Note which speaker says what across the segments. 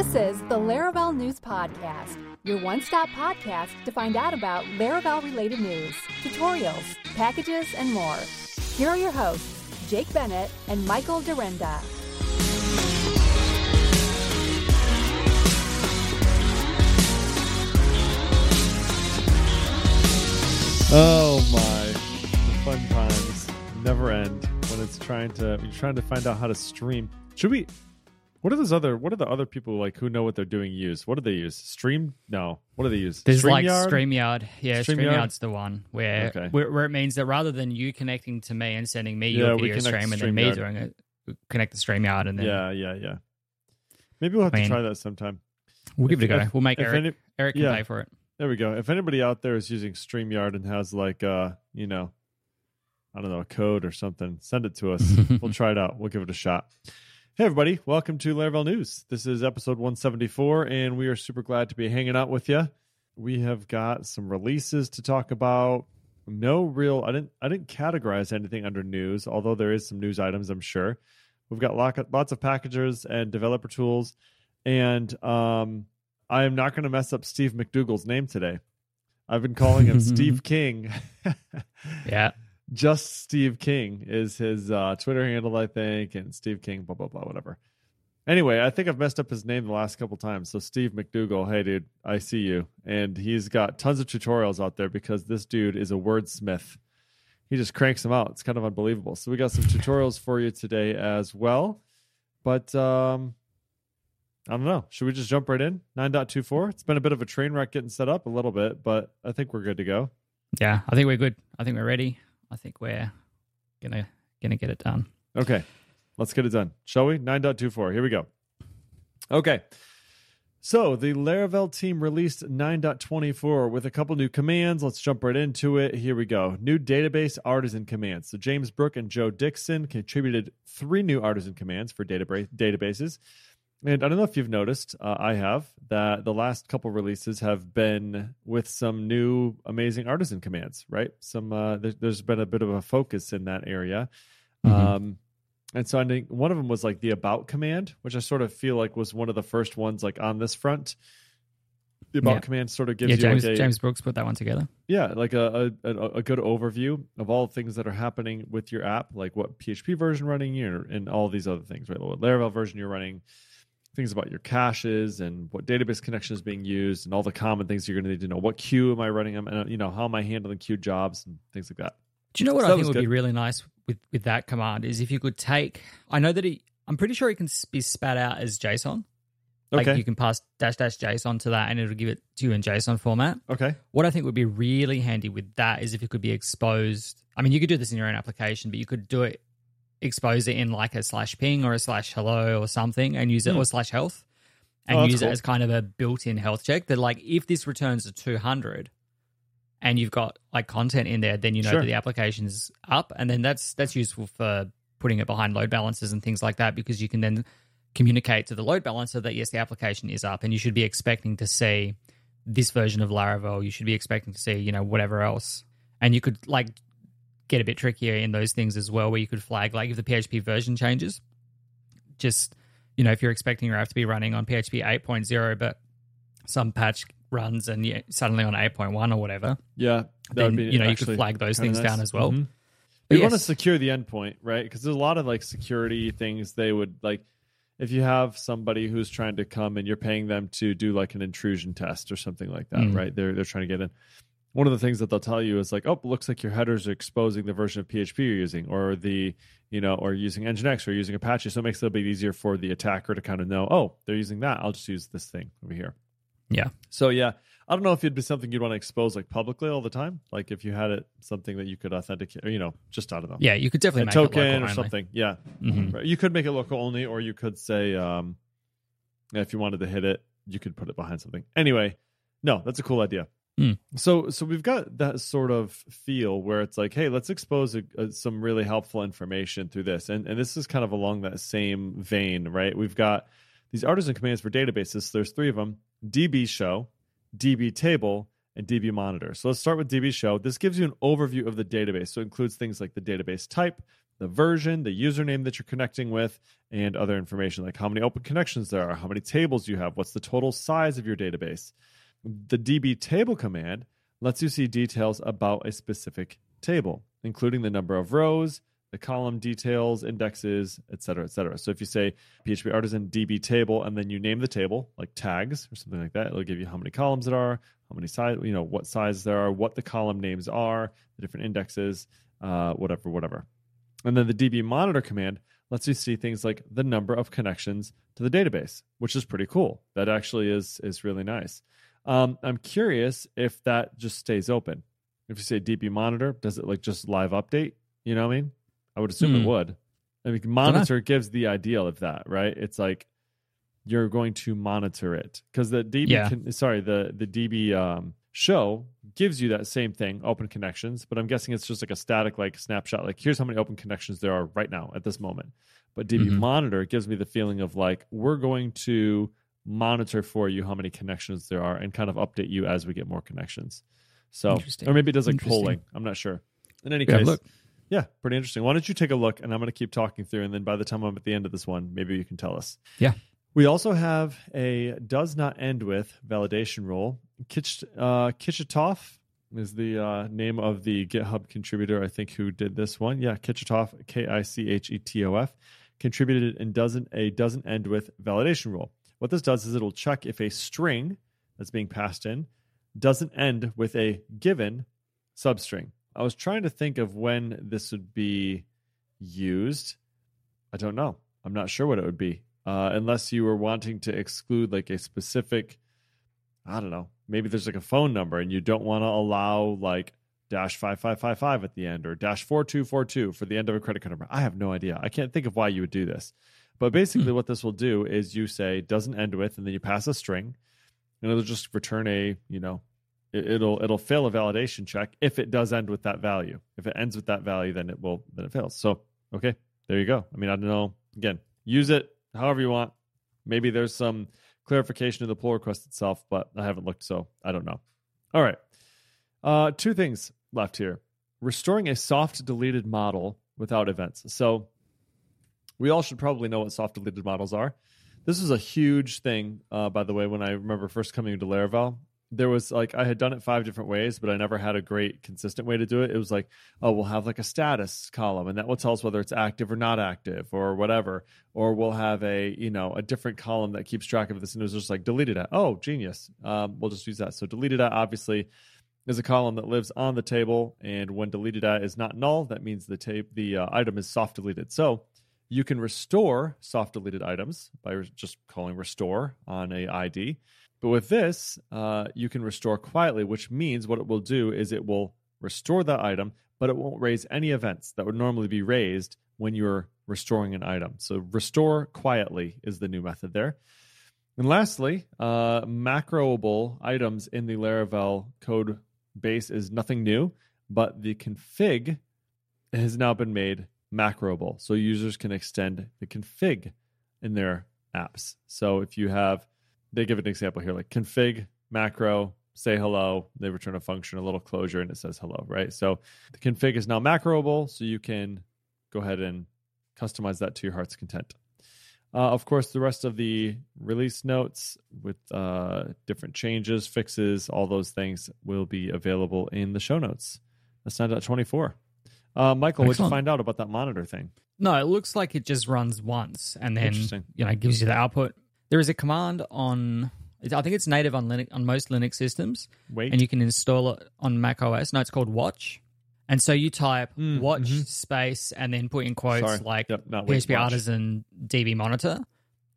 Speaker 1: This is the Laravel News Podcast, your one stop podcast to find out about Laravel related news, tutorials, packages, and more. Here are your hosts, Jake Bennett and Michael Dyrynda.
Speaker 2: Oh my, the fun times never end when it's trying to you're trying to find out how to stream. Should we? What are those other? What are the other people like who know what they're doing use? What do they use? Stream? No. What do they use?
Speaker 3: There's like
Speaker 2: StreamYard?
Speaker 3: StreamYard. Yeah,
Speaker 2: StreamYard?
Speaker 3: StreamYard's the one where,
Speaker 2: Okay.
Speaker 3: where where it means that rather than you connecting to me and sending me
Speaker 2: Yeah,
Speaker 3: your video stream and then me doing it, connect to StreamYard and then
Speaker 2: Yeah, yeah, yeah. Maybe we'll have
Speaker 3: I
Speaker 2: to try that sometime.
Speaker 3: we'll give it a go.
Speaker 2: if-
Speaker 3: we'll make
Speaker 2: if
Speaker 3: Eric
Speaker 2: any-
Speaker 3: Eric can
Speaker 2: yeah.
Speaker 3: pay for it.
Speaker 2: There we go. If anybody out there is using StreamYard and has like uh, you know, I don't know, a code or something, send it to us. we'll try it out. We'll give it a shot. Hey everybody, welcome to Laravel News. This is episode 174 and we are super glad to be hanging out with you. We have got some releases to talk about. No real I didn't I didn't categorize anything under news, although there is some news items, I'm sure. We've got lots of packages and developer tools and um I am not going to mess up Steve McDougall's name today. I've been calling him Steve King.
Speaker 3: Yeah.
Speaker 2: Just Steve King is his uh, Twitter handle, I think, and Steve King, blah, blah, blah, whatever. Anyway, I think I've messed up his name the last couple times. So, Steve McDougall, hey, dude, I see you. And he's got tons of tutorials out there because this dude is a wordsmith. He just cranks them out. It's kind of unbelievable. So, we got some tutorials for you today as well. But um, I don't know. Should we just jump right in? 9.24. It's been a bit of a train wreck getting set up a little bit, but I think we're good to go.
Speaker 3: Yeah. I think we're good. I think we're ready. I think we're gonna gonna get it done.
Speaker 2: Okay, let's get it done, shall we? 9.24, here we go. Okay, so the Laravel team released 9.24 with a couple new commands. Let's jump right into it. Here we go. New database artisan commands. So James Brooks and Joe Dixon contributed three new artisan commands for database databases. And I don't know if you've noticed, uh, I have, that the last couple releases have been with some new amazing artisan commands, right? Some uh, there, there's been a bit of a focus in that area.
Speaker 3: Mhm.
Speaker 2: Um, and so I think one of them was like the about command, which I sort of feel like was one of the first ones like on this front. The about
Speaker 3: Yeah.
Speaker 2: command sort of gives
Speaker 3: yeah,
Speaker 2: you
Speaker 3: James
Speaker 2: like a,
Speaker 3: James Brooks put that one together.
Speaker 2: yeah, like a, a a good overview of all the things that are happening with your app, like what PHP version running here and all these other things, right? What Laravel version you're running, things about your caches and what database connection is being used, and all the common things you're going to need to know. What queue am I running? them, And uh, you know how am I handling queue jobs and things like that.
Speaker 3: Do you know what
Speaker 2: So
Speaker 3: I think would be really nice with with that command is if you could take. I know that he. I'm pretty sure it can be spat out as JSON. Like
Speaker 2: Okay.
Speaker 3: you can pass dash dash JSON to that, and it'll give it to you in JSON format.
Speaker 2: Okay.
Speaker 3: What I think would be really handy with that is if it could be exposed. I mean, you could do this in your own application, but you could do it, expose it in like a slash ping or a slash hello or something, and use it hmm. or slash health, and.
Speaker 2: Oh,
Speaker 3: use
Speaker 2: cool.
Speaker 3: it as kind of a built-in health check. That like if this returns a 200, and you've got like content in there, then you know
Speaker 2: Sure.
Speaker 3: that the application's up, and then that's that's useful for putting it behind load balancers and things like that because you can then communicate to the load balancer that yes, the application is up, and you should be expecting to see this version of Laravel. You should be expecting to see you know whatever else, and you could like get a bit trickier in those things as well, where you could flag like if the PHP version changes, just you know if you're expecting your app to be running on PHP 8.0, but some patch runs and you suddenly on 8.1 or whatever,
Speaker 2: Yeah. That
Speaker 3: then
Speaker 2: would be
Speaker 3: you know you could flag those things
Speaker 2: nice.
Speaker 3: down as well.
Speaker 2: Mhm.
Speaker 3: But
Speaker 2: You want to secure the endpoint, right? Because there's a lot of like security things they would like. If you have somebody who's trying to come and you're paying them to do like an intrusion test or something like that,
Speaker 3: Mm.
Speaker 2: right? They're they're trying to get in. One of the things that they'll tell you is like, oh, it looks like your headers are exposing the version of PHP you're using, or the you know, or using Nginx or using Apache, so it makes it a bit easier for the attacker to kind of know, oh, they're using that. I'll just use this thing over here.
Speaker 3: Yeah.
Speaker 2: So yeah, I don't know if it'd be something you'd want to expose like publicly all the time. Like if you had it something that you could authenticate, or, you know, just I don't know,
Speaker 3: Yeah, you could definitely
Speaker 2: a
Speaker 3: make
Speaker 2: token
Speaker 3: it local
Speaker 2: or something. Yeah,
Speaker 3: Mhm.
Speaker 2: Right. you could make it local only, or you could say, um, if you wanted to hit it, you could put it behind something. Anyway, no, that's a cool idea.
Speaker 3: Hmm.
Speaker 2: So, so we've got that sort of feel where it's like, hey, let's expose a, a, some really helpful information through this, and and this is kind of along that same vein, right? We've got these artisan commands for databases. There's three of them: DB show, DB table, and DB monitor. So let's start with DB show. This gives you an overview of the database. So it includes things like the database type, the version, the username that you're connecting with, and other information like how many open connections there are, how many tables you have, what's the total size of your database. The DB table command lets you see details about a specific table, including the number of rows, the column details, indexes, et cetera, et cetera. So if you say PHP Artisan DB table and then you name the table like tags or something like that, it'll give you how many columns there are, how many size, you know, what size there are, what the column names are, the different indexes, uh, whatever, whatever. And then the DB monitor command lets you see things like the number of connections to the database, which is pretty cool. That actually is is really nice. Um, I'm curious if that just stays open. If you say DB monitor, does it like just live update? You know what I mean? I would assume
Speaker 3: Hmm.
Speaker 2: it would. I mean, monitor gives the ideal of that, right? It's like you're going to monitor it because the DB,
Speaker 3: Yeah.
Speaker 2: can, sorry, the the DB um, show gives you that same thing, open connections. But I'm guessing it's just like a static, like snapshot. Like here's how many open connections there are right now at this moment. But DB
Speaker 3: Mhm.
Speaker 2: monitor gives me the feeling of like we're going to monitor for you how many connections there are and kind of update you as we get more connections. So, or maybe it does like polling. I'm not sure. In any
Speaker 3: Yeah,
Speaker 2: case,
Speaker 3: look.
Speaker 2: yeah, pretty interesting. Why don't you take a look and I'm going to keep talking through. And then by the time I'm at the end of this one, maybe you can tell us.
Speaker 3: Yeah.
Speaker 2: We also have a does not end with validation rule. Kich, uh, is the uh, name of the GitHub contributor, I think, who did this one. Yeah, Kichetof, K I C H E T O F, contributed and doesn't a doesn't end with validation rule. What this does is it'll check if a string that's being passed in doesn't end with a given substring. I was trying to think of when this would be used. I don't know. I'm not sure what it would be. Uh, unless you were wanting to exclude like a specific, I don't know, maybe there's like a phone number and you don't want to allow like dash 5555 at the end or dash 4242 for the end of a credit card number. I have no idea. I can't think of why you would do this. But basically, what this will do is you say doesn't end with, and then you pass a string, and it'll just return a, you know, it- it'll it'll fail a validation check if it does end with that value. If it ends with that value, then it will then it fails. So okay, there you go. I mean, I don't know. Again, use it however you want. Maybe there's some clarification in the pull request itself, but I haven't looked, so I don't know. All right, uh, two things left here: restoring a soft deleted model without events. So we all should probably know what soft deleted models are. This was a huge thing, uh, by the way, when I remember first coming to Laravel. There was like, I had done it five different ways, but I never had a great consistent way to do it. It was like, oh, we'll have like a status column, and that will tell us whether it's active or not active or whatever. Or we'll have a, you know, a different column that keeps track of this. And it was just like deleted at. Oh, genius. Um, we'll just use that. So deleted at, obviously, is a column that lives on the table, and when deleted at is not null, that means the tape the uh, item is soft deleted. So you can restore soft deleted items by just calling restore on a ID. But with this, uh, you can restore quietly, which means what it will do is it will restore that item, but it won't raise any events that would normally be raised when you're restoring an item. So restore quietly is the new method there. And lastly, uh, macroable items in the Laravel code base is nothing new, but the config has now been made macroable. So users can extend the config in their apps. So if you have, they give an example here like config macro, say hello, they return a function, a little closure, and it says hello, right? So the config is now macroable, so you can go ahead and customize that to your heart's content. Uh, of course, the rest of the release notes with uh, different changes, fixes, all those things will be available in the show notes. That's 9.24. Uh, Michael, what'd you find out about that monitor thing?
Speaker 3: No, it looks like it just runs once and then you know gives you the output. There is a command on. I think it's native on Linux on most Linux systems,
Speaker 2: Wait.
Speaker 3: and you can install it on Mac OS. No, it's called Watch. And so you type
Speaker 2: Mm,
Speaker 3: Watch
Speaker 2: mhm.
Speaker 3: space and then put in quotes
Speaker 2: Sorry.
Speaker 3: like
Speaker 2: Yep, not wait,
Speaker 3: PHP
Speaker 2: watch.
Speaker 3: Artisan DB Monitor,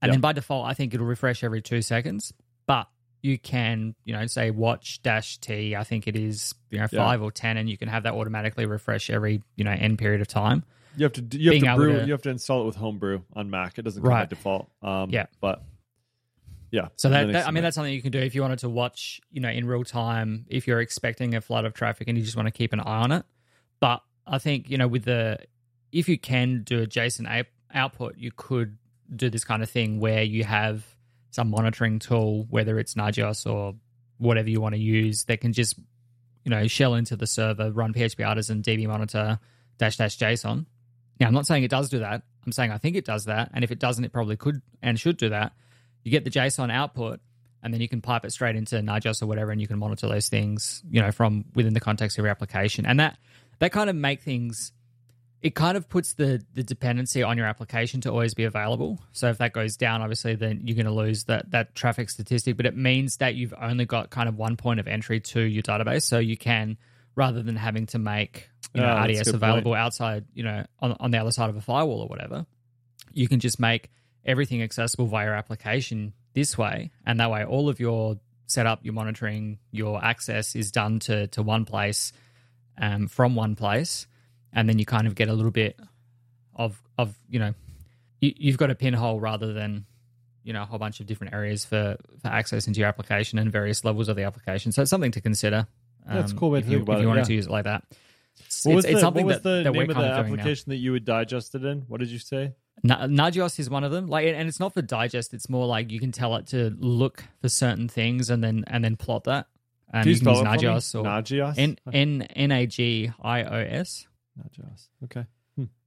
Speaker 3: and
Speaker 2: Yep.
Speaker 3: then by default, I think it'll refresh every two seconds. But you can, you know, say Watch dash T. I think it is, you know,
Speaker 2: Yeah.
Speaker 3: five or ten, and you can have that automatically refresh every, you know, end period of time.
Speaker 2: You have to you have
Speaker 3: being
Speaker 2: to brew
Speaker 3: to-
Speaker 2: you have to install it with Homebrew on Mac. It doesn't come by default. Um,
Speaker 3: Yeah.
Speaker 2: but yeah.
Speaker 3: So that, that- I mean, that's something you can do if you wanted to watch, you know, in real time. If you're expecting a flood of traffic and you just want to keep an eye on it. But I think you know, with the if you can do a JSON output, you could do this kind of thing where you have some monitoring tool, whether it's Nagios or whatever you want to use, that can just you know shell into the server, run PHP Artisan DB Monitor dash dash JSON. Now, I'm not saying it does do that. I'm saying I think it does that. And if it doesn't, it probably could and should do that. You get the JSON output, and then you can pipe it straight into Nagios or whatever, and you can monitor those things, you know, from within the context of your application. And that that kind of make things it kind of puts the the dependency on your application to always be available. So if that goes down, obviously, then you're going to lose that that traffic statistic. But it means that you've only got kind of one point of entry to your database, so you can rather than having to make you know,
Speaker 2: Oh,
Speaker 3: RDS available
Speaker 2: point.
Speaker 3: outside, you know, on on the other side of a firewall or whatever, you can just make everything accessible via your application this way, and that way all of your setup, your monitoring, your access is done to to one place um, from one place, and then you kind of get a little bit of of you know you, you've got a pinhole rather than you know a whole bunch of different areas for for access into your application and various levels of the application. So it's something to consider. um,
Speaker 2: That's cool
Speaker 3: if you, if you
Speaker 2: it,
Speaker 3: wanted
Speaker 2: yeah.
Speaker 3: to use it like that. It's,
Speaker 2: What was
Speaker 3: it's,
Speaker 2: the,
Speaker 3: something
Speaker 2: what was
Speaker 3: that,
Speaker 2: the
Speaker 3: that
Speaker 2: name of the
Speaker 3: of
Speaker 2: application that you would digest it in? What did you say?
Speaker 3: Na- Nagios is one of them. Like, and it's not for digest. It's more like you can tell it to look for certain things and then and then plot that. Um,
Speaker 2: Can you
Speaker 3: can use? Nagios or
Speaker 2: Nagios?
Speaker 3: N N N A G I O S.
Speaker 2: Nagios. Okay.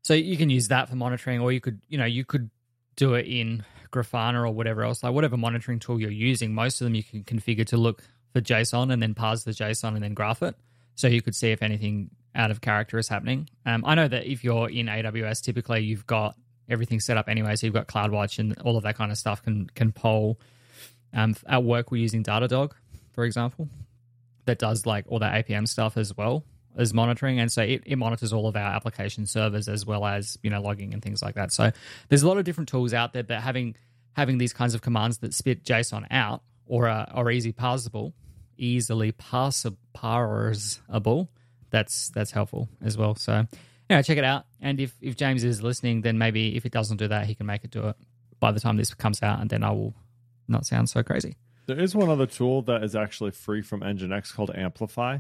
Speaker 3: So you can use that for monitoring, or you could, you know, you could do it in Grafana or whatever else, like whatever monitoring tool you're using. Most of them you can configure to look for JSON and then parse the JSON and then graph it, so you could see if anything out of character is happening. Um, I know that if you're in AWS, typically you've got everything set up anyway, so you've got CloudWatch and all of that kind of stuff can can poll. Um, at work, we're using Datadog, for example, that does like all that APM stuff as well as monitoring, and so it, it monitors all of our application servers as well as you know logging and things like that. So there's a lot of different tools out there, but having having these kinds of commands that spit JSON out or are, are easy parsable, easily parsable, that's that's helpful as well. So yeah, check it out. And if if James is listening, then maybe if it doesn't do that, he can make it do it by the time this comes out, and then I will not sound so crazy.
Speaker 2: There is one other tool that is actually free from Nginx called Amplify.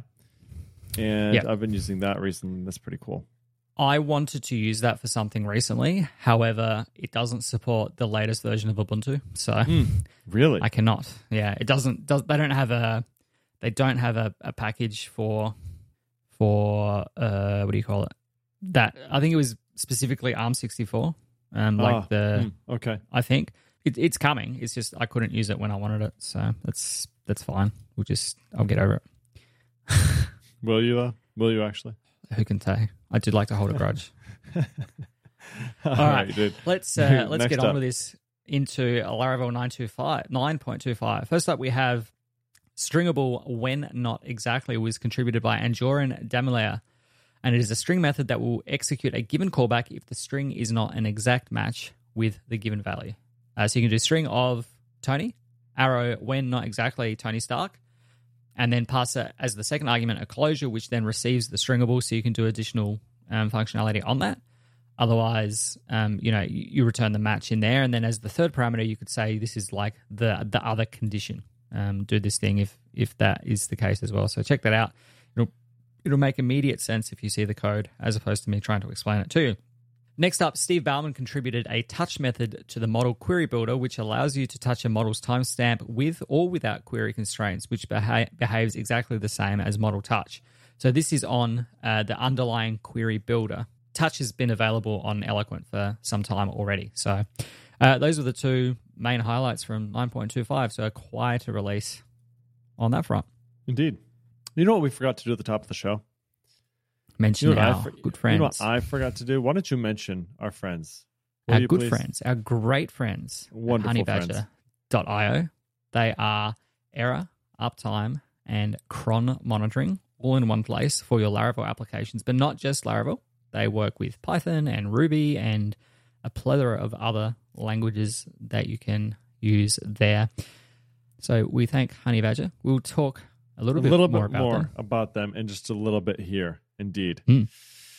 Speaker 2: And
Speaker 3: Yep.
Speaker 2: I've been using that recently. That's pretty cool.
Speaker 3: I wanted to use that for something recently. However, it doesn't support the latest version of Ubuntu, so
Speaker 2: Really?
Speaker 3: I cannot. Yeah, it doesn't. Does, they don't have a. They don't have a, a package for for uh what do you call it? That I think it was specifically ARM64. Um, like
Speaker 2: Ah,
Speaker 3: the
Speaker 2: hmm, okay.
Speaker 3: I think it, it's coming. It's just I couldn't use it when I wanted it, so that's that's fine. We'll just I'll get over it.
Speaker 2: Will you, though? Will you actually?
Speaker 3: Who can say? I did like to hold a grudge.
Speaker 2: All
Speaker 3: right.
Speaker 2: dude.
Speaker 3: Let's uh, let's
Speaker 2: Next
Speaker 3: get on
Speaker 2: up.
Speaker 3: with this into Laravel 925, 9.25. First up, we have stringable when not exactly was contributed by Anjorin Damilare. And it is a string method that will execute a given callback if the string is not an exact match with the given value. Uh, so you can do string of Tony, arrow when not exactly Tony Stark, and then pass it as the second argument a closure, which then receives the stringable. So you can do additional um, functionality on that. Otherwise, um, you know, you, you return the match in there, and then as the third parameter, you could say this is like the the other condition. Um, do this thing if if that is the case as well. So check that out. It'll it'll make immediate sense if you see the code, as opposed to me trying to explain it to you. Next up, Steve Bauman contributed a touch method to the model query builder, which allows you to touch a model's timestamp with or without query constraints, which beha- behaves exactly the same as model touch. So this is on uh, the underlying query builder. Touch has been available on Eloquent for some time already. So uh, those are the two main highlights from 9.25. So quite a release on that front.
Speaker 2: Indeed. You know what we forgot to do at the top of the show?
Speaker 3: Mention
Speaker 2: You know
Speaker 3: our
Speaker 2: for-
Speaker 3: good friends.
Speaker 2: You know what I forgot to do? Why don't you mention our friends? Will
Speaker 3: our good
Speaker 2: please?
Speaker 3: friends, our great friends,
Speaker 2: Wonderful
Speaker 3: honeybadger.io. They are error, uptime, and cron monitoring all in one place for your Laravel applications, but not just Laravel. They work with Python and Ruby and a plethora of other languages that you can use there. So we thank Honey Badger. We'll talk a little
Speaker 2: a
Speaker 3: bit
Speaker 2: little
Speaker 3: more
Speaker 2: bit
Speaker 3: about
Speaker 2: more
Speaker 3: them.
Speaker 2: about them and just a little bit here indeed
Speaker 3: Mm.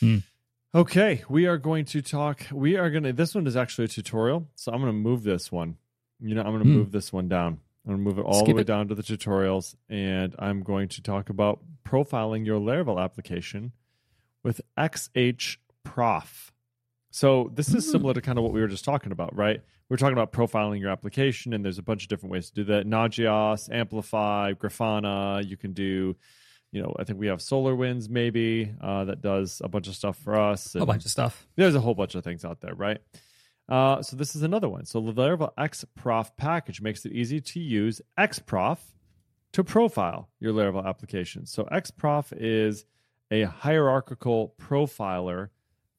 Speaker 3: Mm.
Speaker 2: okay we are going to talk we are going to this one is actually a tutorial so i'm going to move this one you know i'm going to
Speaker 3: Mm.
Speaker 2: move this one down i'm going to move it all
Speaker 3: Skip
Speaker 2: the way
Speaker 3: it.
Speaker 2: down to the tutorials and i'm going to talk about profiling your laravel application with xhprof so this is similar to kind of what we were just talking about right we are talking about profiling your application and there's a bunch of different ways to do that nagios amplify grafana you can do you know, I think we have Solar Winds maybe uh, that does a bunch of stuff for us.
Speaker 3: A bunch of stuff.
Speaker 2: There's a whole bunch of things out there, right? Uh, so this is another one. So the Laravel XProf package makes it easy to use XProf to profile your Laravel application. So XProf is a hierarchical profiler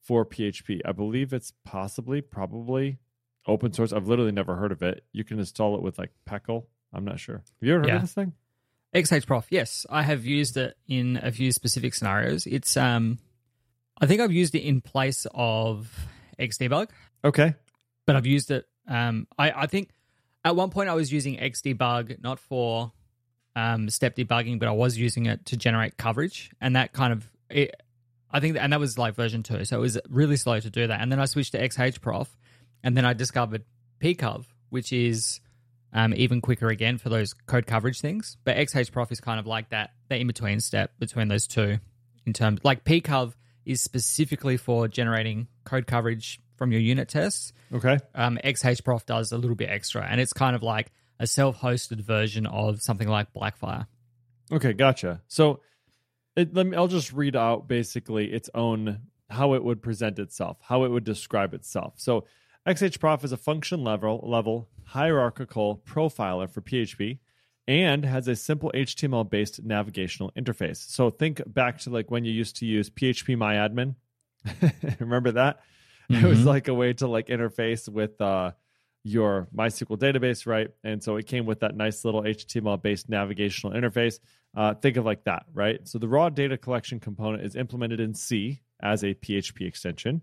Speaker 2: for PHP. I believe it's possibly, probably open source. I've literally never heard of it. You can install it with like PECL. I'm not sure. Have you ever heard
Speaker 3: Yeah.
Speaker 2: of this thing?
Speaker 3: XHProf, yes, I have used it in a few specific scenarios. It's um, I think I've used it in place of Xdebug,
Speaker 2: Okay.
Speaker 3: but I've used it. Um, I I think at one point I was using Xdebug not for um step debugging, but I was using it to generate coverage, and that kind of it. I think, and that was like version two, so it was really slow to do that. And then I switched to XHProf, and then I discovered pcov, which is um, even quicker again for those code coverage things. But XHProf is kind of like that, the in between step between those two. In terms, like pcov is specifically for generating code coverage from your unit tests.
Speaker 2: Okay.
Speaker 3: Um, XHProf does a little bit extra, and it's kind of like a self-hosted version of something like Blackfire.
Speaker 2: Okay, gotcha. So it, let me, I'll just read out basically its own how it would present itself, how it would describe itself. So XHProf is a function level level hierarchical profiler for PHP and has a simple HTML based navigational interface. So think back to like when you used to use PHP MyAdmin. Remember that? It was
Speaker 3: Mhm.
Speaker 2: like a way to like interface with uh your MySQL database, right? And so it came with that nice little HTML based navigational interface. Uh, think of like that, right? So the raw data collection component is implemented in C as a PHP extension.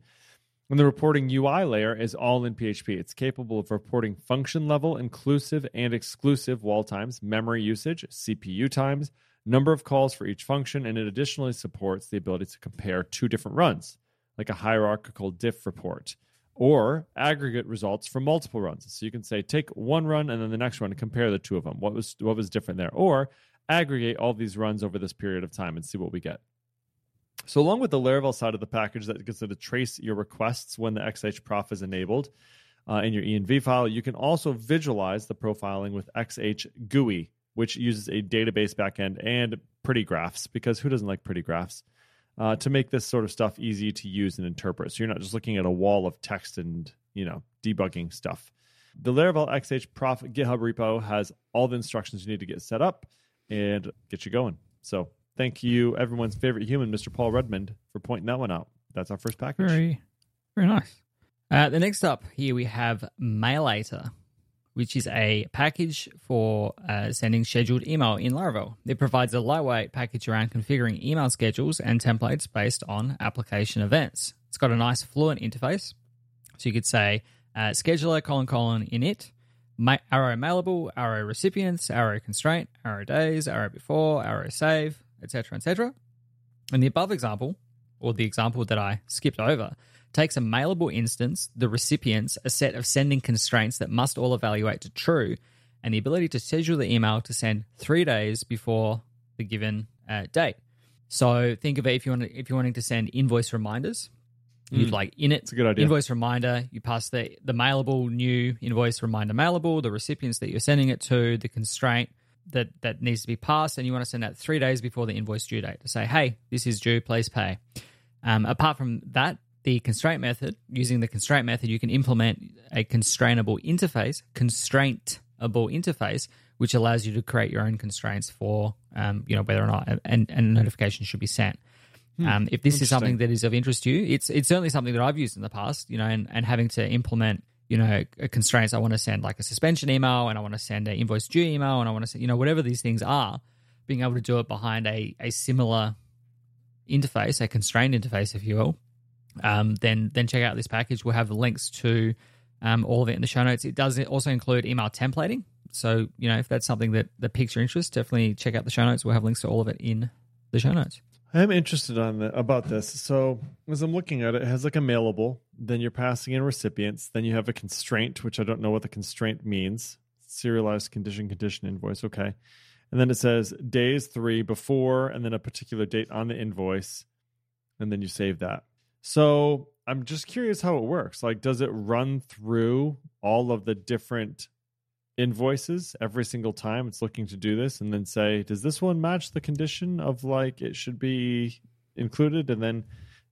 Speaker 2: And the reporting UI layer is all in PHP. It's capable of reporting function level, inclusive and exclusive wall times, memory usage, CPU times, number of calls for each function, and it additionally supports the ability to compare two different runs, like a hierarchical diff report or aggregate results from multiple runs. So you can say take one run and then the next one and compare the two of them. What was what was different there? Or aggregate all these runs over this period of time and see what we get. So along with the Laravel side of the package that gets to trace your requests when the XHProf is enabled uh, in your env file, you can also visualize the profiling with XHGUI, which uses a database backend and pretty graphs because who doesn't like pretty graphs? uh, to make this sort of stuff easy to use and interpret. So you're not just looking at a wall of text and you know debugging stuff. The Laravel XH Prof GitHub repo has all the instructions you need to get set up and get you going. So thank you, everyone's favorite human, Mr. Paul Redmond, for pointing that one out. That's our first package.
Speaker 3: Very, very nice. Uh, the next up here we have Mailator, which is a package for uh, sending scheduled email in Laravel. It provides a lightweight package around configuring email schedules and templates based on application events. It's got a nice fluent interface. So you could say uh, scheduler colon colon init, arrow mailable, arrow recipients, arrow constraint, arrow days, arrow before, arrow save, etc., etc. And the above example, or the example that I skipped over, takes a mailable instance, the recipients, a set of sending constraints that must all evaluate to true, and the ability to schedule the email to send three days before the given uh, date. So think of it if you want if you're wanting to send invoice reminders, you'd like in it
Speaker 2: It's a good idea.
Speaker 3: invoice reminder. You pass the the mailable new invoice reminder mailable, the recipients that you're sending it to, the constraint that that needs to be passed, and you want to send that three days before the invoice due date to say, hey, this is due, please pay. Um, apart from that, the constraint method, using the constraint method, you can implement a constrainable interface, constraintable interface, which allows you to create your own constraints for, um, you know, whether or not and and notification should be sent. Um, if this is something that is of interest to you, it's it's certainly something that I've used in the past, you know, and, and having to implement, you know, constraints. I want to send like a suspension email, and I want to send an invoice due email, and I want to send, you know, whatever these things are, being able to do it behind a a similar interface, a constrained interface, if you will, um, then then check out this package. We'll have links to um, all of it in the show notes. It does also include email templating. So, you know, if that's something that, that piques your interest, definitely check out the show notes. We'll have links to all of it in the show notes.
Speaker 2: I'm interested on the, about this. So as I'm looking at it, it has like a mailable. Then you're passing in recipients. Then you have a constraint, which I don't know what the constraint means. Serialized condition condition invoice. Okay, and then it says days three before, and then a particular date on the invoice, and then you save that. So I'm just curious how it works. Like, does it run through all of the different invoices every single time it's looking to do this and then say, does this one match the condition of like it should be included? And then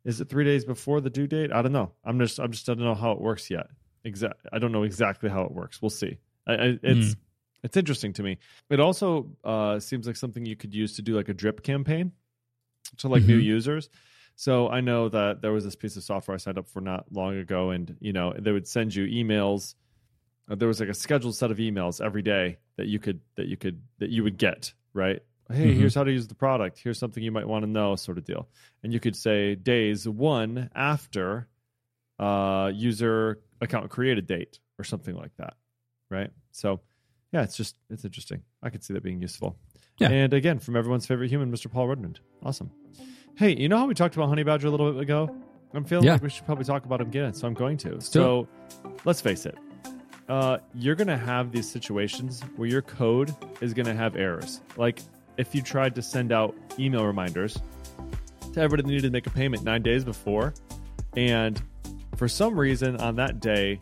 Speaker 2: is it three days before the due date? I don't know. I'm just I'm just I don't know how it works yet. Exact. I don't know exactly how it works. We'll see. I, I, it's
Speaker 3: Mm.
Speaker 2: it's interesting to me. It also uh, seems like something you could use to do like a drip campaign to like new
Speaker 3: Mhm.
Speaker 2: users. So I know that there was this piece of software I signed up for not long ago, and you know they would send you emails. Uh, there was like a scheduled set of emails every day that you could that you could that you would get right. Hey,
Speaker 3: Mhm.
Speaker 2: here's how to use the product. Here's something you might want to know, sort of deal. And you could say days one after uh, user account created date or something like that, right? So yeah, it's just it's interesting. I could see that being useful.
Speaker 3: Yeah.
Speaker 2: And again, from everyone's favorite human, Mr. Paul Redmond. Awesome. Hey, you know how we talked about Honey Badger a little bit ago? I'm feeling
Speaker 3: Yeah.
Speaker 2: like we should probably talk about him again, so I'm going to.
Speaker 3: do
Speaker 2: so let's face it. Uh, you're going to have these situations where your code is going to have errors. Like if you tried to send out email reminders to everybody that needed to make a payment nine days before, and for some reason on that day,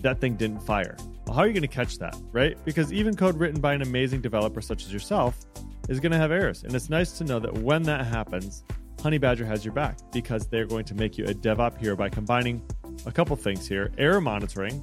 Speaker 2: that thing didn't fire. Well, how are you going to catch that, right? Because even code written by an amazing developer such as yourself is going to have errors. And it's nice to know that when that happens, Honey Badger has your back because they're going to make you a DevOps hero by combining a couple things here error monitoring,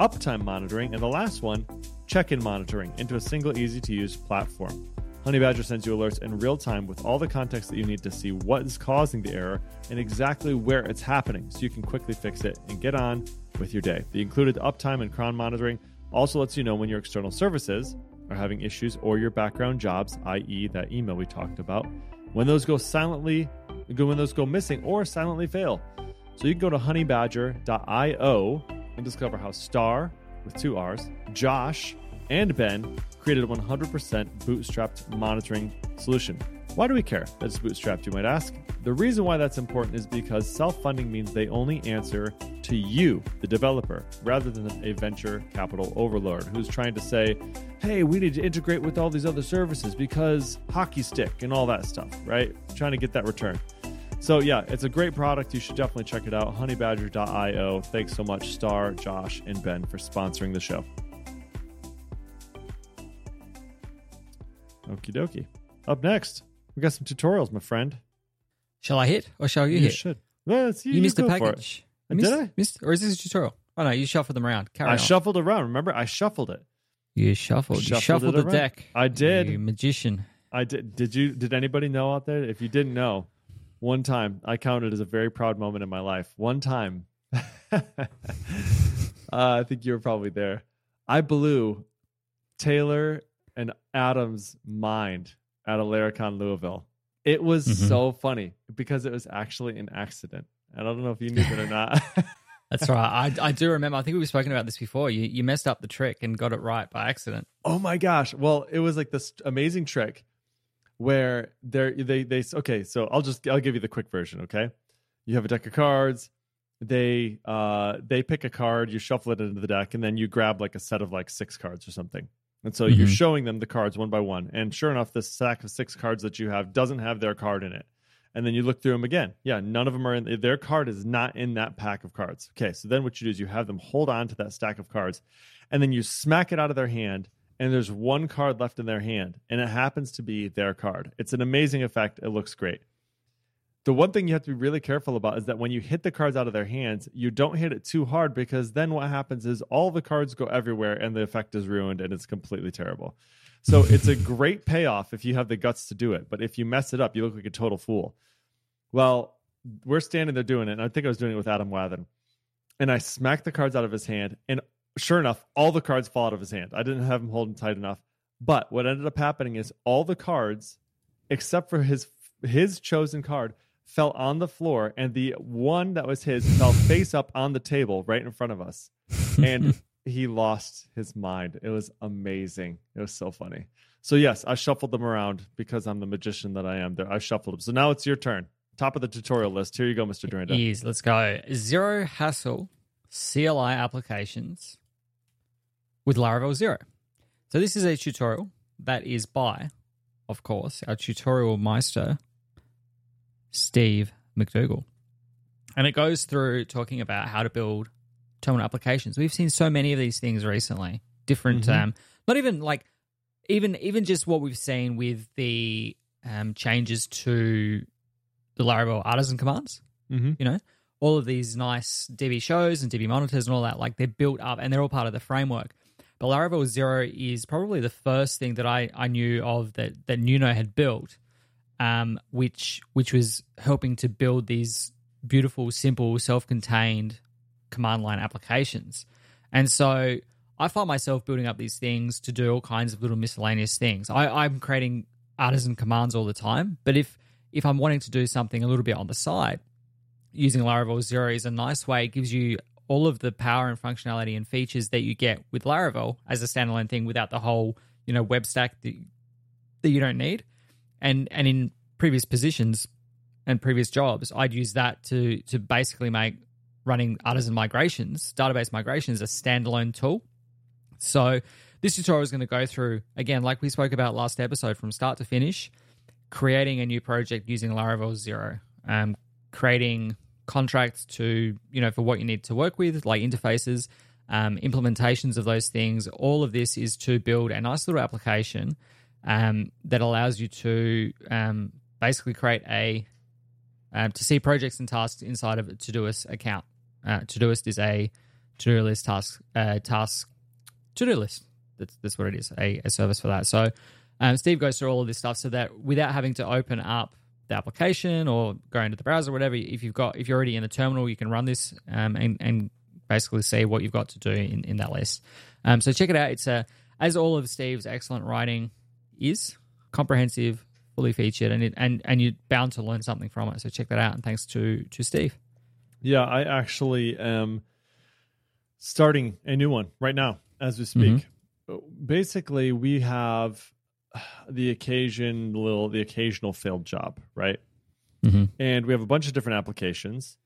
Speaker 2: uptime monitoring, and the last one, check in monitoring into a single, easy to use platform. Honey Badger sends you alerts in real time with all the context that you need to see what is causing the error and exactly where it's happening so you can quickly fix it and get on with your day. The included uptime and cron monitoring also lets you know when your external services are having issues or your background jobs, i.e., that email we talked about, when those go silently, when those go missing or silently fail. So you can go to honeybadger.io and discover how Starr, with two R's, Josh, and Ben created a 100% bootstrapped monitoring solution. Why do we care that it's bootstrapped, you might ask? The reason why that's important is because self funding means they only answer to you, the developer, rather than a venture capital overlord who's trying to say, hey, we need to integrate with all these other services because hockey stick and all that stuff, right? Trying to get that return. So, yeah, it's a great product. You should definitely check it out. Honeybadger.io. Thanks so much, Starr, Josh, and Ben, for sponsoring the show. Okie dokie. Up next, we got some tutorials, my friend.
Speaker 3: Shall I hit or shall you, hit?
Speaker 2: should. Well, you,
Speaker 3: You, missed a package.
Speaker 2: Uh,
Speaker 3: You
Speaker 2: did I?
Speaker 3: Missed, or is this a tutorial? Oh no, you shuffled them around. Carry
Speaker 2: I
Speaker 3: on.
Speaker 2: shuffled around. Remember, I shuffled it.
Speaker 3: you shuffled. you
Speaker 2: Shuffled
Speaker 3: shuffled the
Speaker 2: around.
Speaker 3: deck.
Speaker 2: I did.
Speaker 3: You magician.
Speaker 2: I did. Did you? Did anybody know out there? If you didn't know, one time I counted as a very proud moment in my life. One time, uh, I think you were probably there. I blew Taylor and Adam's mind at a Laracon Louisville. It was
Speaker 3: Mhm.
Speaker 2: so funny because it was actually an accident. And I don't know if you knew that or not.
Speaker 3: That's right. I, I do remember. I think we've spoken about this before. You you messed up the trick and got it right by accident.
Speaker 2: Oh my gosh! Well, it was like this amazing trick where they're they they okay. So I'll just I'll give you the quick version. Okay, you have a deck of cards. They uh they pick a card, you shuffle it into the deck, and then you grab like a set of like six cards or something. And so you're
Speaker 3: Mhm.
Speaker 2: showing them the cards one by one. And sure enough, this stack of six cards that you have doesn't have their card in it. And then you look through them again. Yeah, none of them are in. Their card is not in that pack of cards. Okay, so then what you do is you have them hold on to that stack of cards, and then you smack it out of their hand, and there's one card left in their hand, and it happens to be their card. It's an amazing effect. It looks great. The one thing you have to be really careful about is that when you hit the cards out of their hands, you don't hit it too hard because then what happens is all the cards go everywhere and the effect is ruined and it's completely terrible. So it's a great payoff if you have the guts to do it. But if you mess it up, you look like a total fool. Well, we're standing there doing it. And I think I was doing it with Adam Wathen. And I smacked the cards out of his hand. And sure enough, all the cards fall out of his hand. I didn't have him holding tight enough. But what ended up happening is all the cards, except for his his chosen card, fell on the floor, and the one that was his fell face up on the table right in front of us. And he lost his mind. It was amazing. It was so funny. So yes, I shuffled them around because I'm the magician that I am. There, I shuffled them. So now it's your turn. Top of the tutorial list. Here you go, Mr. Dyrynda.
Speaker 3: Is let's go zero hassle CLI applications with Laravel Zero. So this is a tutorial that is by, of course, our tutorial meister, Steve McDougall. And it goes through talking about how to build terminal applications. We've seen so many of these things recently different.
Speaker 2: Mhm.
Speaker 3: Um, not even like even even just what we've seen with the um, changes to the Laravel artisan commands.
Speaker 2: Mm-hmm.
Speaker 3: You know, all of these nice DB shows and DB monitors and all that, like they're built up and they're all part of the framework. But Laravel Zero is probably the first thing that I, I knew of that that Nuno had built, um, which which was helping to build these beautiful, simple, self-contained command line applications. And so I find myself building up these things to do all kinds of little miscellaneous things. I, I'm creating artisan commands all the time, but if if I'm wanting to do something a little bit on the side, using Laravel Zero is a nice way. It gives you all of the power and functionality and features that you get with Laravel as a standalone thing without the whole, you know, web stack that, that you don't need. And and in previous positions and previous jobs, I'd use that to to basically make running artisan migrations, database migrations, a standalone tool. So this tutorial is going to go through again, like we spoke about last episode, from start to finish, creating a new project using Laravel Zero, um, creating contracts to you know for what you need to work with, like interfaces, um, implementations of those things. All of this is to build a nice little application um, that allows you to um, basically create a um, to see projects and tasks inside of a Todoist account. Uh, Todoist is a to-do list task uh, task to-do list. That's that's what it is. A, a service for that. So um, Steve goes through all of this stuff so that without having to open up the application or go into the browser, or whatever, if you've got if you're already in the terminal, you can run this um, and and basically see what you've got to do in, in that list. Um, so check it out. It's a as all of Steve's excellent writing is comprehensive, fully featured, and it, and and you're bound to learn something from it. So check that out. And thanks to to Steve.
Speaker 2: Yeah, I actually am starting a new one right now as we speak. Basically, we have the occasion little the occasional failed job, right?
Speaker 3: Mm-hmm.
Speaker 2: And we have a bunch of different applications.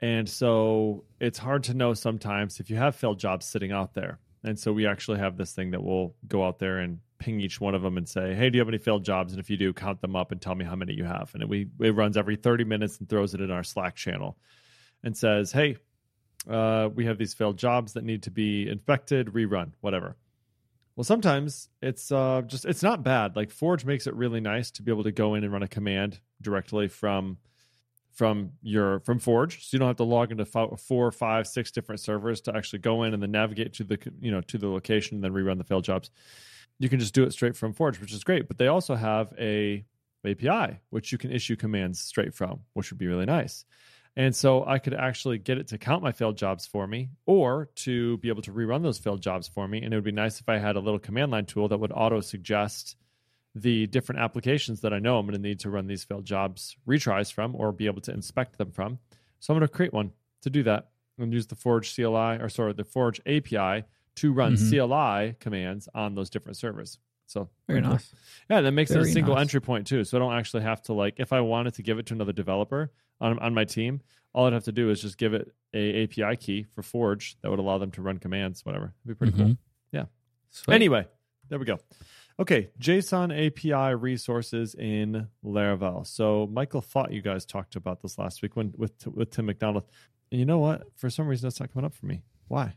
Speaker 2: And so it's hard to know sometimes if you have failed jobs sitting out there. And so we actually have this thing that will go out there and ping each one of them and say, "Hey, do you have any failed jobs? And if you do, count them up and tell me how many you have." And it, we it runs every 30 minutes and throws it in our Slack channel and says, "Hey, uh, we have these failed jobs that need to be inspected, rerun, whatever." Well, sometimes it's uh, just it's not bad. Like Forge makes it really nice to be able to go in and run a command directly from from your from Forge, so you don't have to log into four, five, six different servers to actually go in and then navigate to the you know to the location and then rerun the failed jobs. You can just do it straight from Forge, which is great. But they also have a API which you can issue commands straight from, which would be really nice. And so I could actually get it to count my failed jobs for me or to be able to rerun those failed jobs for me. And it would be nice if I had a little command line tool that would auto suggest the different applications that I know I'm going to need to run these failed jobs retries from or be able to inspect them from. So I'm going to create one to do that and use the Forge CLI or sorry, the Forge API to run
Speaker 3: Mhm.
Speaker 2: CLI commands on those different servers. So
Speaker 3: Very nice.
Speaker 2: Yeah, that makes it a single
Speaker 3: nice.
Speaker 2: entry point too. So I don't actually have to like if I wanted to give it to another developer on on my team, all I'd have to do is just give it a API key for Forge that would allow them to run commands, whatever. It'd be pretty cool.
Speaker 3: Mhm.
Speaker 2: Yeah.
Speaker 3: Sweet.
Speaker 2: Anyway, there we go. Okay, JSON API resources in Laravel. So Michael thought you guys talked about this last week when with with Tim MacDonald. And you know what? For some reason, it's not coming up for me. Why?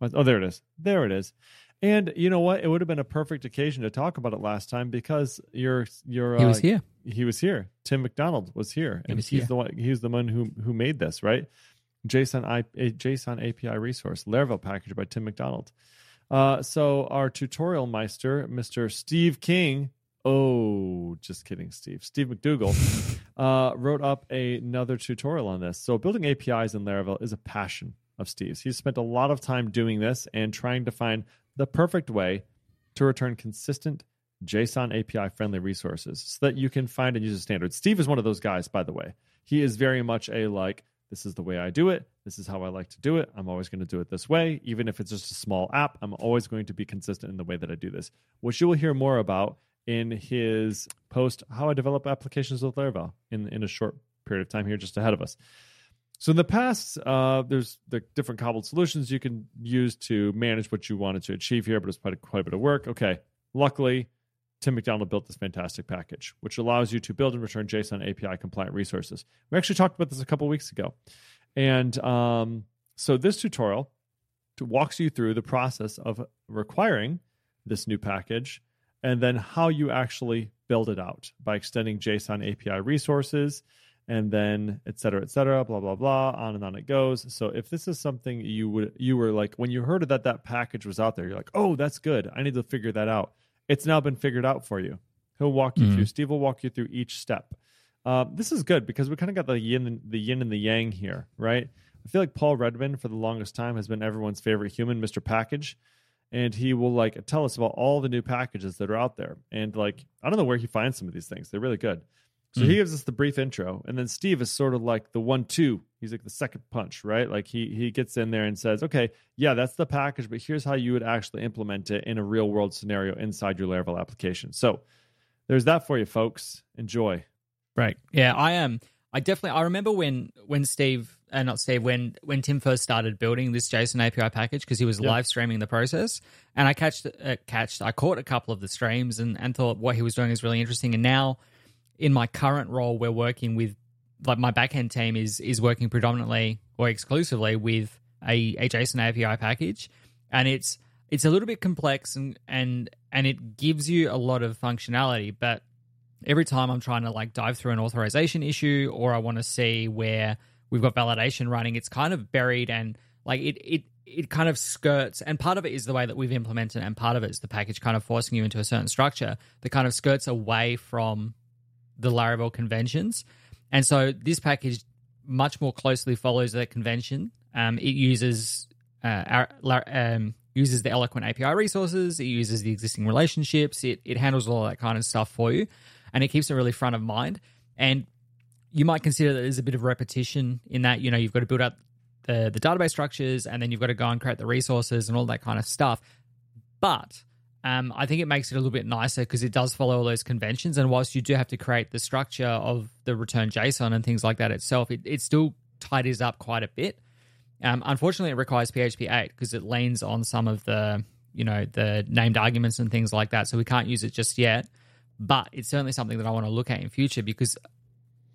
Speaker 2: Oh, there it is. There it is. And you know what? It would have been a perfect occasion to talk about it last time because your your
Speaker 3: he
Speaker 2: uh,
Speaker 3: was here.
Speaker 2: he was here. Tim MacDonald was here,
Speaker 3: He
Speaker 2: and
Speaker 3: was
Speaker 2: he's
Speaker 3: here.
Speaker 2: the one. He's the one who who made this, right? JSON I, a JSON API resource, Laravel package by Tim MacDonald. Uh, so our tutorial meister, Mr. Steve King. Oh, just kidding, Steve. Steve McDougall uh, wrote up another tutorial on this. So building APIs in Laravel is a passion of Steve's. He's spent a lot of time doing this and trying to find the perfect way to return consistent JSON API friendly resources so that you can find and use a standard. Steve is one of those guys, by the way. He is very much a like, this is the way I do it. This is how I like to do it. I'm always going to do it this way. Even if it's just a small app, I'm always going to be consistent in the way that I do this, which you will hear more about in his post, How I Develop Applications with Laravel, in, in a short period of time here just ahead of us. So in the past, uh, there's the different cobbled solutions you can use to manage what you wanted to achieve here, but it's quite a, quite a bit of work. Okay, luckily, Tim MacDonald built this fantastic package, which allows you to build and return JSON API compliant resources. We actually talked about this a couple weeks ago, and um, so this tutorial to, walks you through the process of requiring this new package and then how you actually build it out by extending JSON API resources and then et cetera, et cetera, blah, blah, blah, on and on it goes. So if this is something you would, you were like, when you heard that that package was out there, you're like, oh, that's good. I need to figure that out. It's now been figured out for you. He'll walk you mm-hmm. through, Steve will walk you through each step. Uh, this is good because we kind of got the yin, and, the yin and the yang here, right? I feel like Paul Redmond for the longest time has been everyone's favorite human, Mr. Package and he will like tell us about all the new packages that are out there. And like, I don't know where he finds some of these things. They're really good. So mm-hmm. he gives us the brief intro, and then Steve is sort of like the one-two. He's like the second punch, right? Like he he gets in there and says, "Okay, yeah, that's the package, but here's how you would actually implement it in a real-world scenario inside your Laravel application." So there's that for you, folks. Enjoy.
Speaker 3: Right? Yeah, I am. Um, I definitely. I remember when when Steve uh, not Steve, when when Tim first started building this JSON API package because he was live streaming the process, and I catched uh, catched I caught a couple of the streams and and thought what he was doing is really interesting. And now, in my current role, we're working with like my backend team is is working predominantly or exclusively with a, a JSON API package, and it's it's a little bit complex and and and it gives you a lot of functionality, but every time I'm trying to like dive through an authorization issue or I want to see where we've got validation running. It's kind of buried and like it it it kind of skirts and part of it is the way that we've implemented and part of it is the package kind of forcing you into a certain structure that kind of skirts away from the Laravel conventions. And so this package much more closely follows that convention. Um, it uses uh, our, um, uses the Eloquent API resources. It uses the existing relationships. It it handles all that kind of stuff for you, and it keeps it really front of mind. And you might consider that there's a bit of repetition in that. You know, you've got to build up the, the database structures and then you've got to go and create the resources and all that kind of stuff. But um, I think it makes it a little bit nicer because it does follow all those conventions. And whilst you do have to create the structure of the return JSON and things like that itself, it, it still tidies up quite a bit. Um, unfortunately, it requires PHP 8 because it leans on some of the, you know, the named arguments and things like that. So we can't use it just yet. But it's certainly something that I want to look at in future because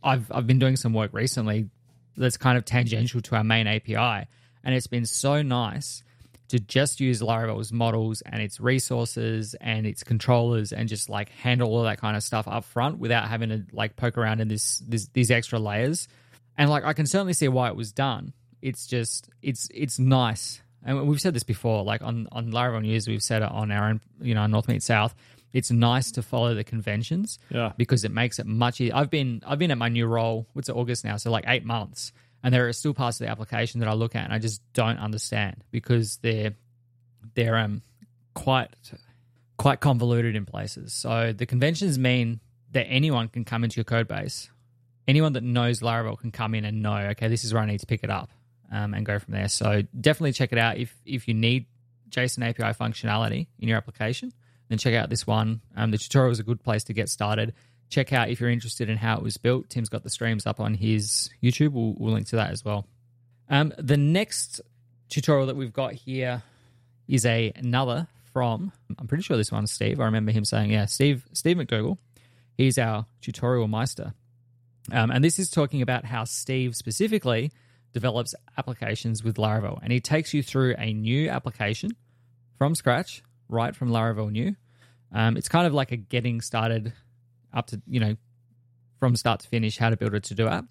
Speaker 3: I've I've been doing some work recently that's kind of tangential to our main API, and it's been so nice to just use Laravel's models and its resources and its controllers and just like handle all that kind of stuff up front without having to like poke around in this, this these extra layers. And like I can certainly see why it was done. It's just it's it's nice. And we've said this before, like on on Laravel News, we've said it on our own, you know, North Meet South it's nice to follow the conventions
Speaker 2: yeah.
Speaker 3: because it makes it much easier. I've been I've been at my new role, what's it, August now, so like eight months. And there are still parts of the application that I look at and I just don't understand because they're they're um quite quite convoluted in places. So the conventions mean that anyone can come into your code base. Anyone that knows Laravel can come in and know, okay, this is where I need to pick it up um, and go from there. So definitely check it out if if you need JSON API functionality in your application then check out this one. Um, the tutorial is a good place to get started. Check out if you're interested in how it was built. Tim's got the streams up on his YouTube. We'll, we'll link to that as well. Um, the next tutorial that we've got here is a another from I'm pretty sure this one's Steve. I remember him saying, yeah, Steve Steve McDougall. He's our tutorial meister. Um, and this is talking about how Steve specifically develops applications with Laravel. And he takes you through a new application from scratch right from Laravel New. Um, it's kind of like a getting started up to, you know, from start to finish, how to build a to do app.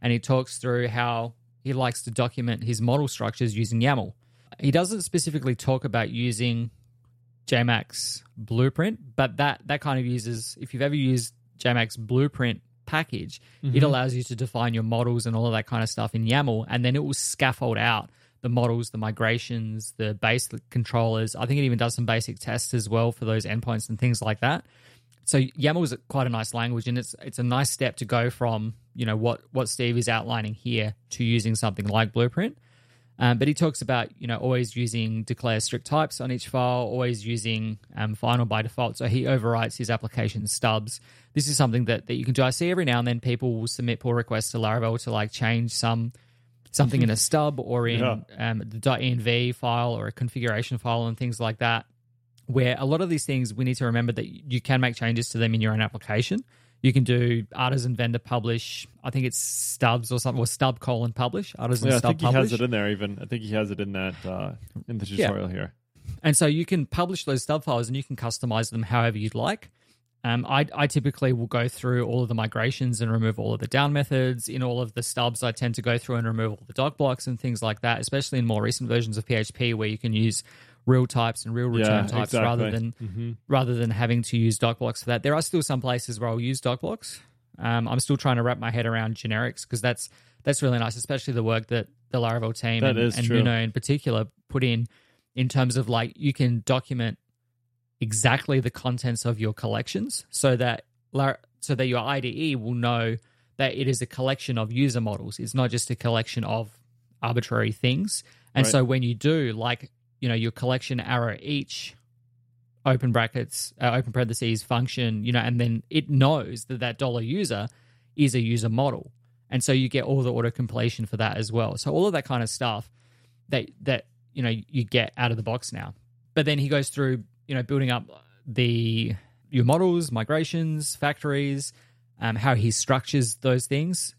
Speaker 3: And he talks through how he likes to document his model structures using YAML. He doesn't specifically talk about using JMac's Blueprint, but that, that kind of uses, if you've ever used JMac's Blueprint package, mm-hmm. it allows you to define your models and all of that kind of stuff in YAML, and then it will scaffold out the models, the migrations, the base controllers. I think it even does some basic tests as well for those endpoints and things like that. So YAML is quite a nice language, and it's it's a nice step to go from you know what what Steve is outlining here to using something like Blueprint. Um, but he talks about you know always using declare strict types on each file, always using um, final by default. So he overwrites his application stubs. This is something that, that you can do. I see every now and then people will submit pull requests to Laravel to like change some something in a stub or in yeah. um, the .env file or a configuration file and things like that. Where a lot of these things we need to remember that you can make changes to them in your own application. You can do artisan vendor publish. I think it's stubs or something, or stub colon publish. Artisan
Speaker 2: Yeah, I think he
Speaker 3: publish.
Speaker 2: has it in there. Even I think he has it in that uh, in the
Speaker 3: Yeah.
Speaker 2: tutorial here.
Speaker 3: And so you can publish those stub files and you can customize them however you'd like. Um, I, I typically will go through all of the migrations and remove all of the down methods. In all of the stubs, I tend to go through and remove all the doc blocks and things like that, especially in more recent versions of PHP where you can use real types and real return
Speaker 2: Yeah,
Speaker 3: types
Speaker 2: exactly.
Speaker 3: rather than
Speaker 2: Mhm.
Speaker 3: rather than having to use doc blocks for that. There are still some places where I'll use doc blocks. Um, I'm still trying to wrap my head around generics because that's that's really nice, especially the work that the Laravel team
Speaker 2: That
Speaker 3: and. Nuno in particular put in in terms of like you can document exactly the contents of your collections so that so that your IDE will know that it is a collection of user models. It's not just a collection of arbitrary things. And
Speaker 2: Right.
Speaker 3: so when you do like you know your collection arrow each open brackets uh, open parentheses function you know and then it knows that that dollar user is a user model. And so you get all the auto completion for that as well. So all of that kind of stuff that that you know you get out of the box now. But then he goes through you know building up the your models migrations factories um, how he structures those things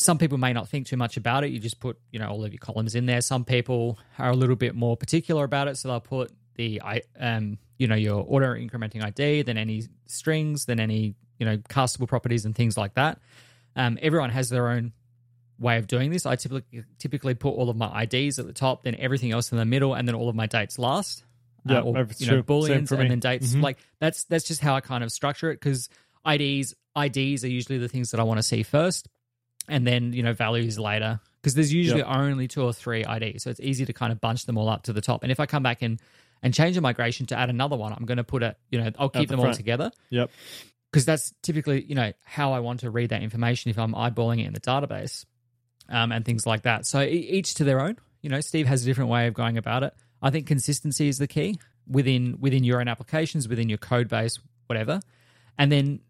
Speaker 3: some people may not think too much about it. You just put you know all of your columns in there. Some people are a little bit more particular about it. So they'll put the i um you know your auto incrementing id then any strings then any you know castable properties and things like that. Um, everyone has their own way of doing this. I typically typically put all of my ids at the top then everything else in the middle and then all of my dates last. Uh,
Speaker 2: Yeah,
Speaker 3: or,
Speaker 2: that's
Speaker 3: you know
Speaker 2: true.
Speaker 3: Booleans and then dates.
Speaker 2: Mhm.
Speaker 3: like that's that's just how i kind of structure it because ids ids are usually the things that i want to see first and then you know values later because there's usually
Speaker 2: Yep.
Speaker 3: only two or three IDs, so it's easy to kind of bunch them all up to the top. And if I come back and and change a migration to add another one, I'm going to put it, you know, I'll keep
Speaker 2: the
Speaker 3: them all together
Speaker 2: Yep.
Speaker 3: because that's typically you know how I want to read that information if I'm eyeballing it in the database um, and things like that. So e- each to their own. You know, Steve has a different way of going about it. I think consistency is the key within within your own applications, within your code base, whatever. And then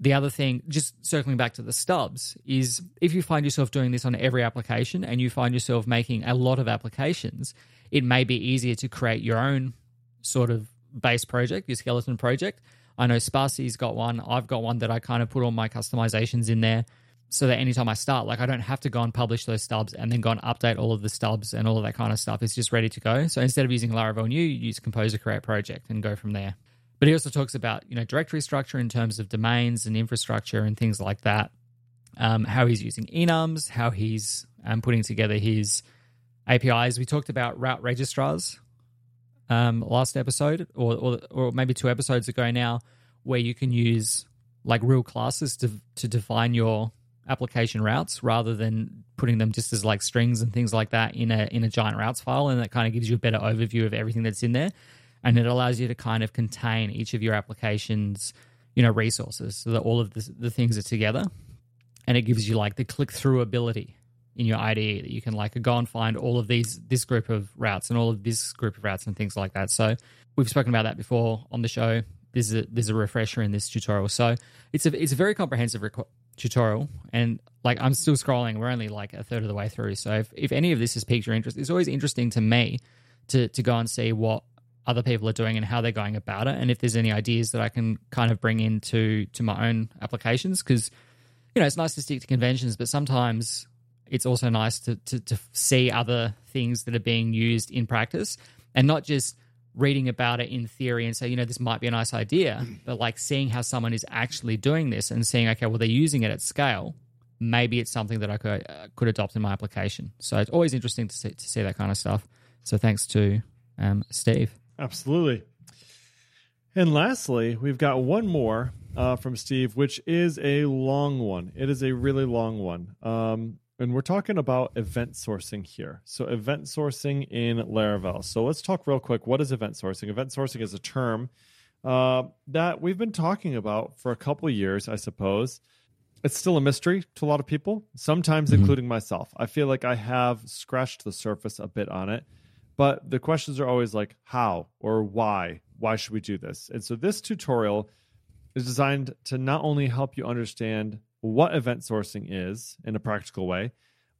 Speaker 3: the other thing, just circling back to the stubs, is if you find yourself doing this on every application and you find yourself making a lot of applications, it may be easier to create your own sort of base project, your skeleton project. I know Spatie's got one. I've got one that I kind of put all my customizations in there so that anytime I start, like I don't have to go and publish those stubs and then go and update all of the stubs and all of that kind of stuff. It's just ready to go. So instead of using Laravel new, you use Composer Create Project and go from there. But he also talks about you know directory structure in terms of domains and infrastructure and things like that. Um, how he's using enums, how he's um, putting together his APIs. We talked about route registrars um, last episode, or, or or maybe two episodes ago now, where you can use like real classes to to define your application routes rather than putting them just as like strings and things like that in a in a giant routes file, and that kind of gives you a better overview of everything that's in there, and it allows you to kind of contain each of your applications, you know, resources so that all of the, the things are together, and it gives you like the click through ability in your IDE that you can like go and find all of these this group of routes and all of this group of routes and things like that. So we've spoken about that before on the show. There's a there's a refresher in this tutorial. So it's a it's a very comprehensive tutorial, and like I'm still scrolling. We're only like a third of the way through. So if, if any of this has piqued your interest, it's always interesting to me to to go and see what other people are doing and how they're going about it, and if there's any ideas that I can kind of bring into to my own applications because you know it's nice to stick to conventions, but sometimes it's also nice to, to to see other things that are being used in practice and not just reading about it in theory and say you know this might be a nice idea but like seeing how someone is actually doing this and seeing okay well they're using it at scale maybe it's something that i could uh, could adopt in my application. So it's always interesting to see, to see that kind of stuff. So thanks to um, steve
Speaker 2: Absolutely. And lastly, we've got one more uh, from Steve, which is a long one. It is a really long one. Um, and we're talking about event sourcing here. So, event sourcing in Laravel. So, let's talk real quick. What is event sourcing? Event sourcing is a term uh, that we've been talking about for a couple of years, I suppose. It's still a mystery to a lot of people, sometimes including myself. I feel like I have scratched the surface a bit on it. But the questions are always like, how or why? Why should we do this? And so this tutorial is designed to not only help you understand what event sourcing is in a practical way,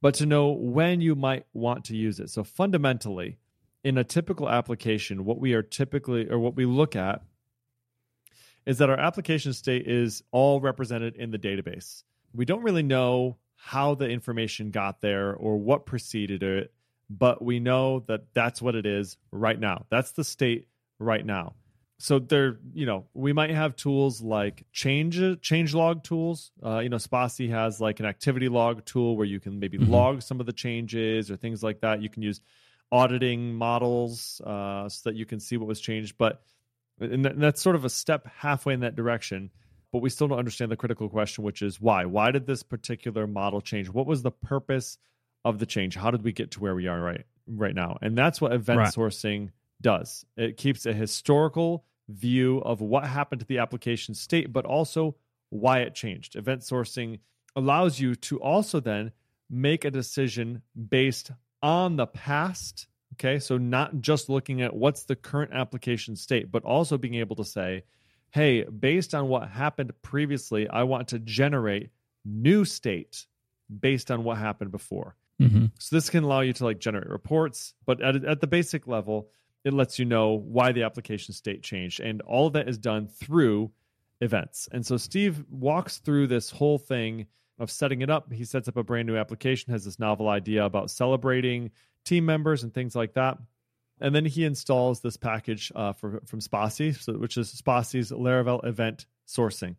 Speaker 2: but to know when you might want to use it. So fundamentally, in a typical application, what we are typically or what we look at is that our application state is all represented in the database. We don't really know how the information got there or what preceded it, but we know that that's what it is right now. That's the state right now. So there, you know, we might have tools like change change log tools. Uh, you know, Spatie has like an activity log tool where you can maybe mm-hmm. log some of the changes or things like that. You can use auditing models uh, so that you can see what was changed. But and that's sort of a step halfway in that direction. But we still don't understand the critical question, which is why? Why did this particular model change? What was the purpose of the change? How did we get to where we are right right now? And that's what event right. sourcing does. It keeps a historical view of what happened to the application state, but also why it changed. Event sourcing allows you to also then make a decision based on the past. Okay, so not just looking at what's the current application state, but also being able to say, hey, based on what happened previously, I want to generate new state based on what happened before. Mm-hmm. So this can allow you to like generate reports, but at, at the basic level, it lets you know why the application state changed. And all of that is done through events. And so Steve walks through this whole thing of setting it up. He sets up a brand new application, has this novel idea about celebrating team members and things like that. And then he installs this package uh, for, from Spatie, so, which is Spatie's Laravel event sourcing.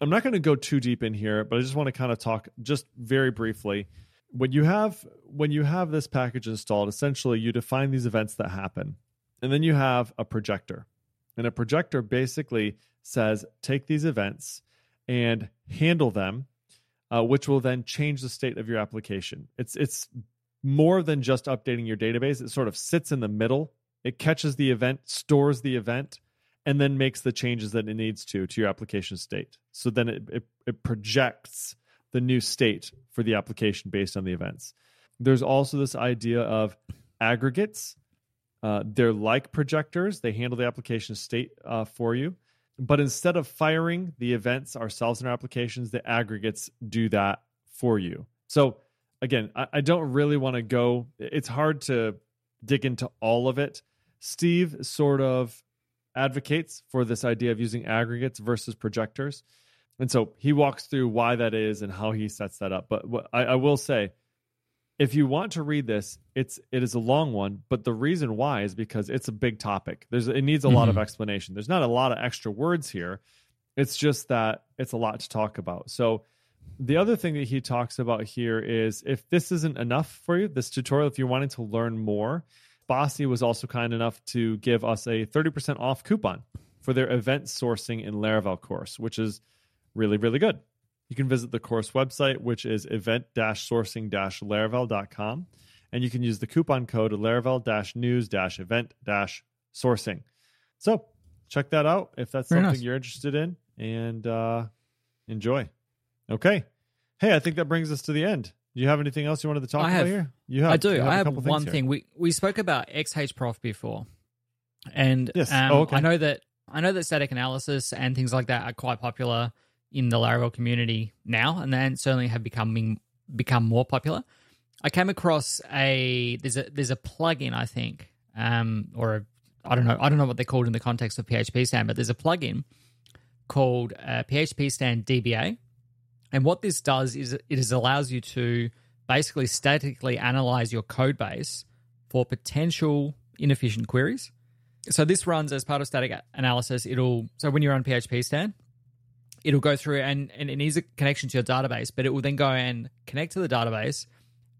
Speaker 2: I'm not going to go too deep in here, but I just want to kind of talk just very briefly when you have when you have this package installed essentially you define these events that happen and then you have a projector. And a projector basically says take these events and handle them uh, which will then change the state of your application. It's it's more than just updating your database. It sort of sits in the middle. It catches the event stores the event and then makes the changes that it needs to to your application state. So then it, it, it projects the new state for the application based on the events. There's also this idea of aggregates. Uh, they're like projectors, they handle the application state uh, for you. But instead of firing the events ourselves in our applications, the aggregates do that for you. So, again, I, I don't really want to go, it's hard to dig into all of it. Steve sort of advocates for this idea of using aggregates versus projectors. And so he walks through why that is and how he sets that up. But what I, I will say, if you want to read this, it's it is a long one, but the reason why is because it's a big topic. There's it needs a mm-hmm. lot of mm-hmm. explanation. There's not a lot of extra words here. It's just that it's a lot to talk about. So the other thing that he talks about here is if this isn't enough for you, this tutorial, if you're wanting to learn more, Bossy was also kind enough to give us a 30% off coupon for their event sourcing in Laravel course, which is really, really good. You can visit the course website, which is event sourcing laravel.com, and you can use the coupon code laravel news event sourcing. So check that out if that's Very something nice. you're interested in and uh, enjoy. Okay. Hey, I think that brings us to the end. Do you have anything else you wanted to talk
Speaker 3: I
Speaker 2: about
Speaker 3: have,
Speaker 2: here?
Speaker 3: You have. I do. have I have one thing. We we spoke about XHProf before, and yes. Um, oh, okay. I know that I know that static analysis and things like that are quite popular in the Laravel community now, and then certainly have becoming become more popular. I came across a there's a there's a plugin I think, um, or I don't know I don't know what they're called in the context of PHPStan, but there's a plugin called uh, PHPStan DBA, and what this does is it is allows you to basically statically analyze your code base for potential inefficient queries. So this runs as part of static analysis. It'll so when you're on PHPStan, it'll go through and, and it needs a connection to your database, but it will then go and connect to the database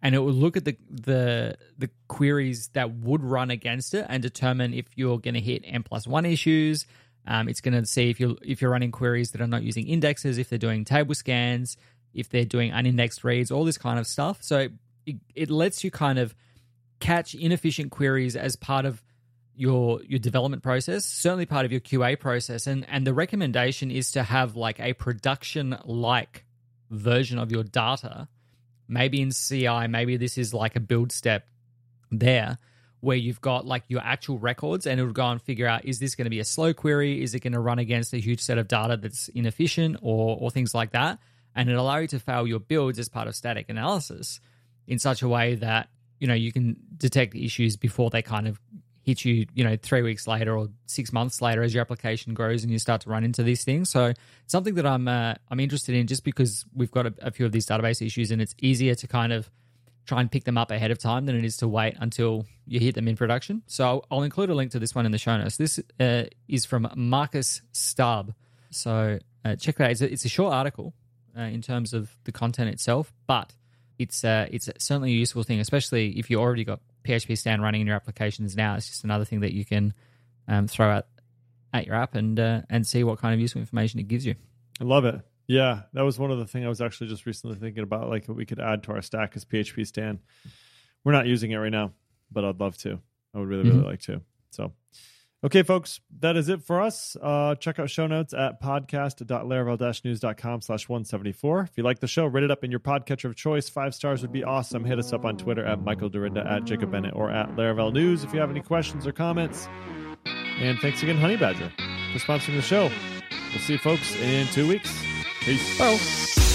Speaker 3: and it will look at the the the queries that would run against it and determine if you're going to hit n plus one issues. Um, it's going to see if you're if you're running queries that are not using indexes, if they're doing table scans, if they're doing unindexed reads, all this kind of stuff. So it, it lets you kind of catch inefficient queries as part of your your development process, certainly part of your QA process, and and the recommendation is to have like a production like version of your data, maybe in CI, maybe this is like a build step there where you've got like your actual records and it'll go and figure out is this going to be a slow query? Is it going to run against a huge set of data that's inefficient or or things like that? And it allow you to fail your builds as part of static analysis in such a way that you know you can detect issues before they kind of hit you, you know, three weeks later or six months later as your application grows and you start to run into these things. So something that I'm uh, I'm interested in just because we've got a, a few of these database issues and it's easier to kind of try and pick them up ahead of time than it is to wait until you hit them in production. So I'll include a link to this one in the show notes. This uh, is from Markus Staab. So uh, check that out. It's a, it's a short article uh, in terms of the content itself, but it's uh, it's certainly a useful thing, especially if you already got PHPStan running in your applications now. It's just another thing that you can um, throw out at your app and uh, and see what kind of useful information it gives you.
Speaker 2: I love it. Yeah, that was one of the things I was actually just recently thinking about, like we could add to our stack as PHPStan. We're not using it right now, but I'd love to. I would really, really mm-hmm. like to. So, okay, folks, that is it for us. Uh, check out show notes at podcast.laravel-news.com slash 174. If you like the show, rate it up in your podcatcher of choice. Five stars would be awesome. Hit us up on Twitter at Michael Dyrynda, at Jacob Bennett, or at Laravel News if you have any questions or comments. And thanks again, Honeybadger, for sponsoring the show. We'll see you folks in two weeks. Peace.
Speaker 3: Bye.